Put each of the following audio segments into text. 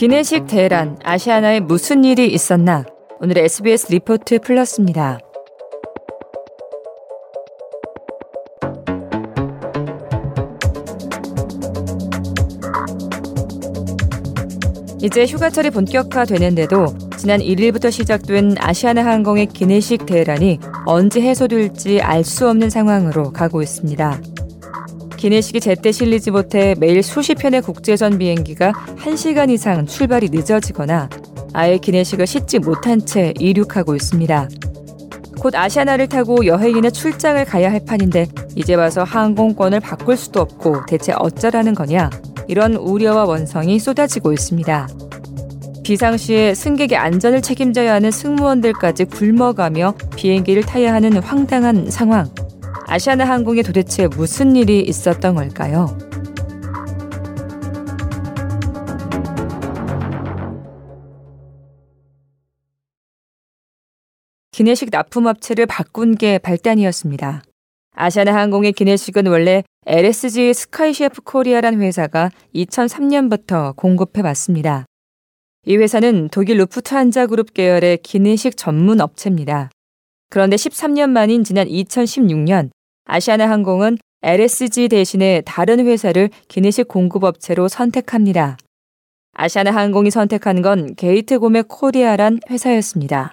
기내식 대란 아시아나에 무슨 일이 있었나? 오늘의 SBS 리포트 플러스입니다. 이제 휴가철이 본격화되는데도 지난 1일부터 시작된 아시아나 항공의 기내식 대란이 언제 해소될지 알 수 없는 상황으로 가고 있습니다. 기내식이 제때 실리지 못해 매일 수십 편의 국제선 비행기가 1시간 이상 출발이 늦어지거나 아예 기내식을 싣지 못한 채 이륙하고 있습니다. 곧 아시아나를 타고 여행이나 출장을 가야 할 판인데 이제 와서 항공권을 바꿀 수도 없고 대체 어쩌라는 거냐 이런 우려와 원성이 쏟아지고 있습니다. 비상시에 승객의 안전을 책임져야 하는 승무원들까지 굶어가며 비행기를 타야 하는 황당한 상황. 아시아나 항공에 도대체 무슨 일이 있었던 걸까요? 기내식 납품업체를 바꾼 게 발단이었습니다. 아시아나 항공의 기내식은 원래 LSG 스카이셰프 코리아란 회사가 2003년부터 공급해 왔습니다. 이 회사는 독일 루프트한자 그룹 계열의 기내식 전문 업체입니다. 그런데 13년 만인 지난 2016년 아시아나 항공은 LSG 대신에 다른 회사를 기내식 공급업체로 선택합니다. 아시아나 항공이 선택한 건 게이트 고메 코리아란 회사였습니다.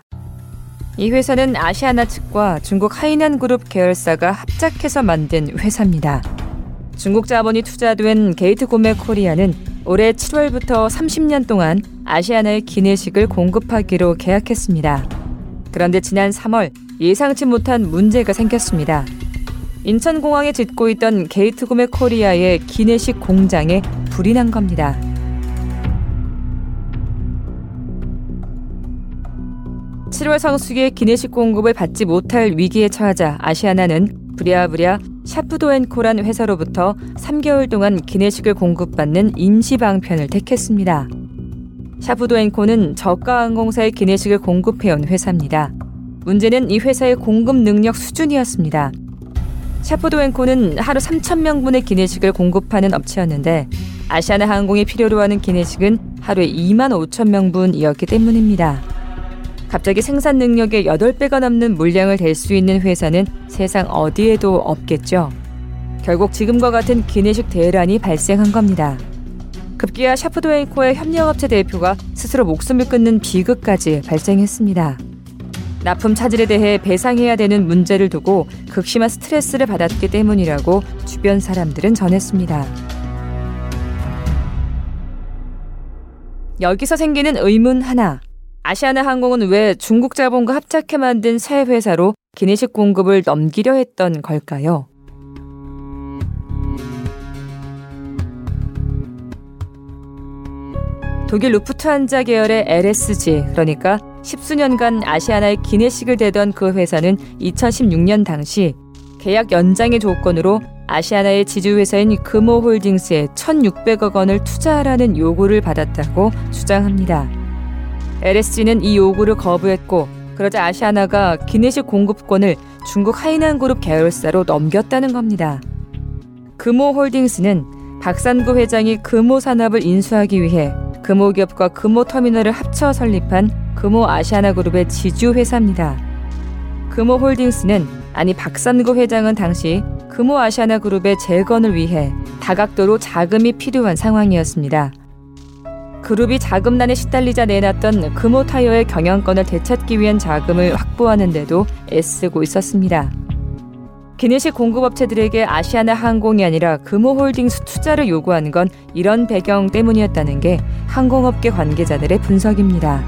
이 회사는 아시아나 측과 중국 하이난 그룹 계열사가 합작해서 만든 회사입니다. 중국 자본이 투자된 게이트 고메 코리아는 올해 7월부터 30년 동안 아시아나의 기내식을 공급하기로 계약했습니다. 그런데 지난 3월 예상치 못한 문제가 생겼습니다. 인천공항에 짓고 있던 게이트 고메 코리아의 기내식 공장에 불이 난 겁니다. 7월 성수기에 기내식 공급을 받지 못할 위기에 처하자 아시아나는 부랴부랴 샤프도앤코란 회사로부터 3개월 동안 기내식을 공급받는 임시 방편을 택했습니다. 샤프도앤코는 저가 항공사의 기내식을 공급해온 회사입니다. 문제는 이 회사의 공급 능력 수준이었습니다. 샤프도 앤코는 하루 3천명분의 기내식을 공급하는 업체였는데 아시아나 항공이 필요로 하는 기내식은 하루에 2만 5천 명분이었기 때문입니다. 갑자기 생산 능력의 8배가 넘는 물량을 댈 수 있는 회사는 세상 어디에도 없겠죠. 결국 지금과 같은 기내식 대란이 발생한 겁니다. 급기야 샤프도앤코의 협력업체 대표가 스스로 목숨을 끊는 비극까지 발생했습니다. 납품 차질에 대해 배상해야 되는 문제를 두고 극심한 스트레스를 받았기 때문이라고 주변 사람들은 전했습니다. 여기서 생기는 의문 하나. 아시아나 항공은 왜 중국 자본과 합작해 만든 새 회사로 기내식 공급을 넘기려 했던 걸까요? 독일 루프트한자 계열의 LSG, 그러니까 십수년간 아시아나의 기내식을 대던 그 회사는 2016년 당시 계약 연장의 조건으로 아시아나의 지주회사인 금호홀딩스에 1,600억 원을 투자하라는 요구를 받았다고 주장합니다. LSG는 이 요구를 거부했고 그러자 아시아나가 기내식 공급권을 중국 하이난 그룹 계열사로 넘겼다는 겁니다. 금호홀딩스는 박산구 회장이 금호 산업을 인수하기 위해 금호기업과 금호터미널을 합쳐 설립한 금호 아시아나 그룹의 지주 회사입니다. 금호홀딩스는 아니 박산구 회장은 당시 금호 아시아나 그룹의 재건을 위해 다각도로 자금이 필요한 상황이었습니다. 그룹이 자금난에 시달리자 내놨던 금호 타이어의 경영권을 되찾기 위한 자금을 확보하는데도 애쓰고 있었습니다. 기내식 공급업체들에게 아시아나 항공이 아니라 금호홀딩스 투자를 요구한 건 이런 배경 때문이었다는 게 항공업계 관계자들의 분석입니다.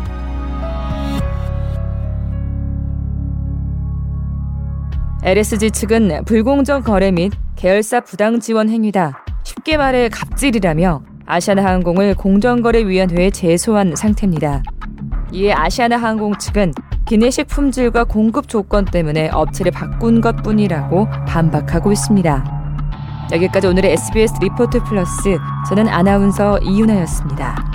LSG 측은 불공정 거래 및 계열사 부당 지원 행위다. 쉽게 말해 갑질이라며 아시아나 항공을 공정거래위원회에 제소한 상태입니다. 이에 아시아나 항공 측은 기내식 품질과 공급 조건 때문에 업체를 바꾼 것 뿐이라고 반박하고 있습니다. 여기까지 오늘의 SBS 리포트 플러스 저는 아나운서 이윤아였습니다.